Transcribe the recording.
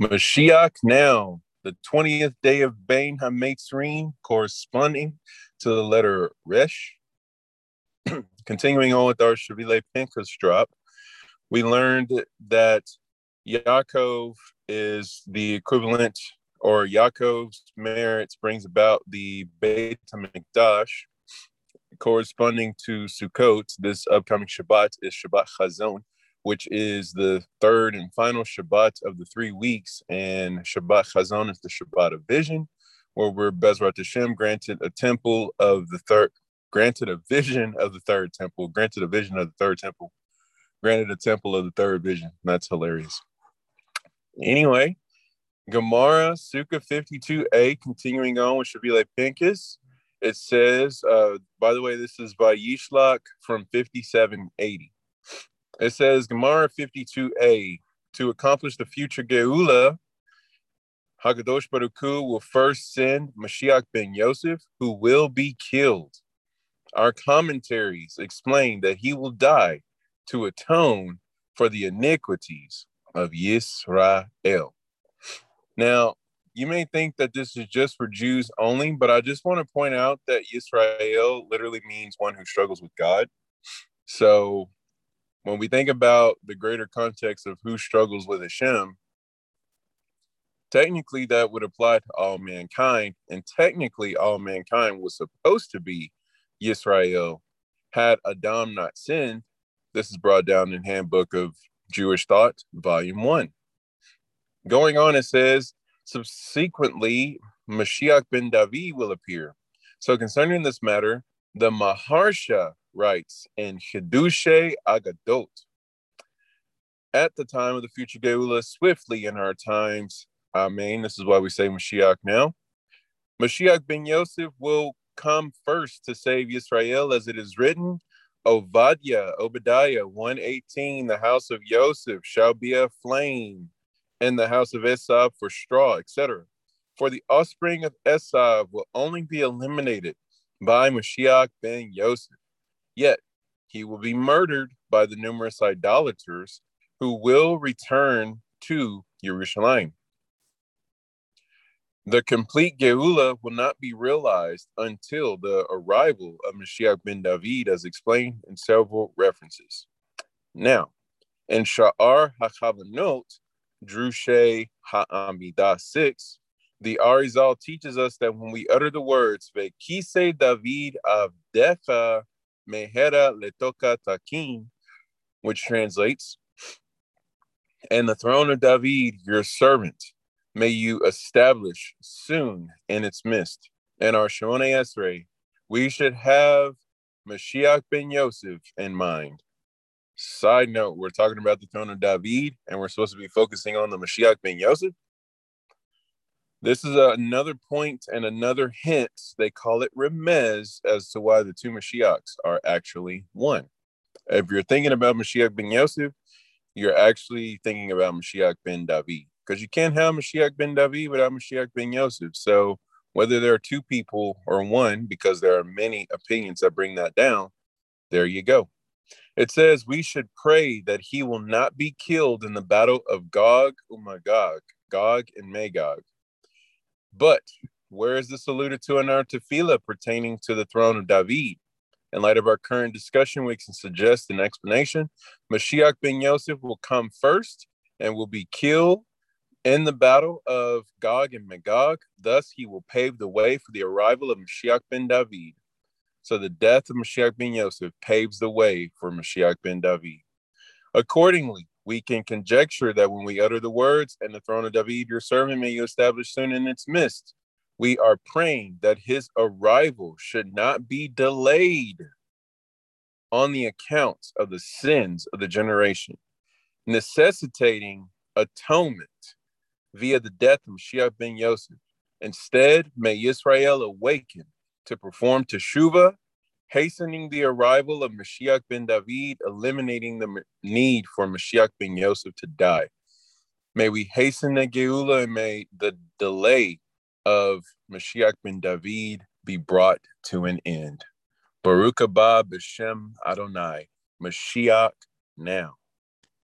Mashiach now, the 20th day of Bain HaMetzrim, corresponding to the letter Resh. Continuing on with our Shavile Pinchas drop, we learned that Yaakov is the equivalent, or Yaakov's merits brings about the Beit HaMikdash, corresponding to Sukkot. This upcoming Shabbat is Shabbat Chazon, which is the third and final Shabbat of the three weeks. And Shabbat Chazon is the Shabbat of vision, where we're Bezrat Hashem granted a temple of the third, granted a vision of the third temple, granted a vision of the third temple, granted a temple of the third vision. That's hilarious. Anyway, Gemara, Sukkah 52a, continuing on with Shavile Pinchas. It says, uh, by the way, this is by Yishlak from 5780. It says, Gemara 52a, to accomplish the future Geula, Hakadosh Baruch Hu will first send Mashiach ben Yosef, who will be killed. Our commentaries explain that he will die to atone for the iniquities of Yisrael. Now, you may think that this is just for Jews only, but I just want to point out that Yisrael literally means one who struggles with God. So when we think about the greater context of who struggles with Hashem, technically that would apply to all mankind. And technically, all mankind was supposed to be Yisrael had Adam not sinned. This is brought down in Handbook of Jewish Thought, Volume 1. Going on, it says, subsequently, Mashiach ben David will appear. So, concerning this matter, the Maharsha writes in Chidushe Agadot, at the time of the future Geula, swiftly in our times, Amen. This is why we say Mashiach now. Mashiach ben Yosef will come first to save Israel, as it is written, Obadiah, Obadiah 118, the house of Joseph shall be a flame, and the house of Esav for straw, etc. For the offspring of Esav will only be eliminated by Mashiach ben Yosef. Yet he will be murdered by the numerous idolaters who will return to Jerusalem. The complete Geula will not be realized until the arrival of Mashiach ben David, as explained in several references. Now, in Sha'ar HaKavanot, Drushe Ha'amidah 6, the Arizal teaches us that when we utter the words, Vekise David Avdecha Mehera Letoka Takin, which translates, and the throne of David, your servant, may you establish soon in its midst. In our Shemone Esrei, we should have Mashiach ben Yosef in mind. Side note, we're talking about the throne of David, and we're supposed to be focusing on the Mashiach ben Yosef. This is uh, another point and another hint. They call it remez as to why the two Mashiachs are actually one. If you're thinking about Mashiach ben Yosef, you're actually thinking about Mashiach ben David because you can't have Mashiach ben David without Mashiach ben Yosef. So whether there are two people or one, because there are many opinions that bring that down, there you go. It says we should pray that he will not be killed in the battle of Gog and Magog, Gog and Magog. But where is this alluded to in our tefillah pertaining to the throne of David? In light of our current discussion, we can suggest an explanation. Mashiach ben Yosef will come first and will be killed in the battle of Gog and Magog. Thus, he will pave the way for the arrival of Mashiach ben David. So, the death of Mashiach ben Yosef paves the way for Mashiach ben David. Accordingly, we can conjecture that when we utter the words, and the throne of David, your servant, may you establish soon in its midst, we are praying that his arrival should not be delayed on the account of the sins of the generation, necessitating atonement via the death of Mashiach ben Yosef. Instead, may Israel awaken to perform teshuvah, hastening the arrival of Mashiach ben David, eliminating the need for Mashiach ben Yosef to die. May we hasten the Geula and may the delay of Mashiach ben David be brought to an end. Baruch haba b'shem Adonai, Mashiach now.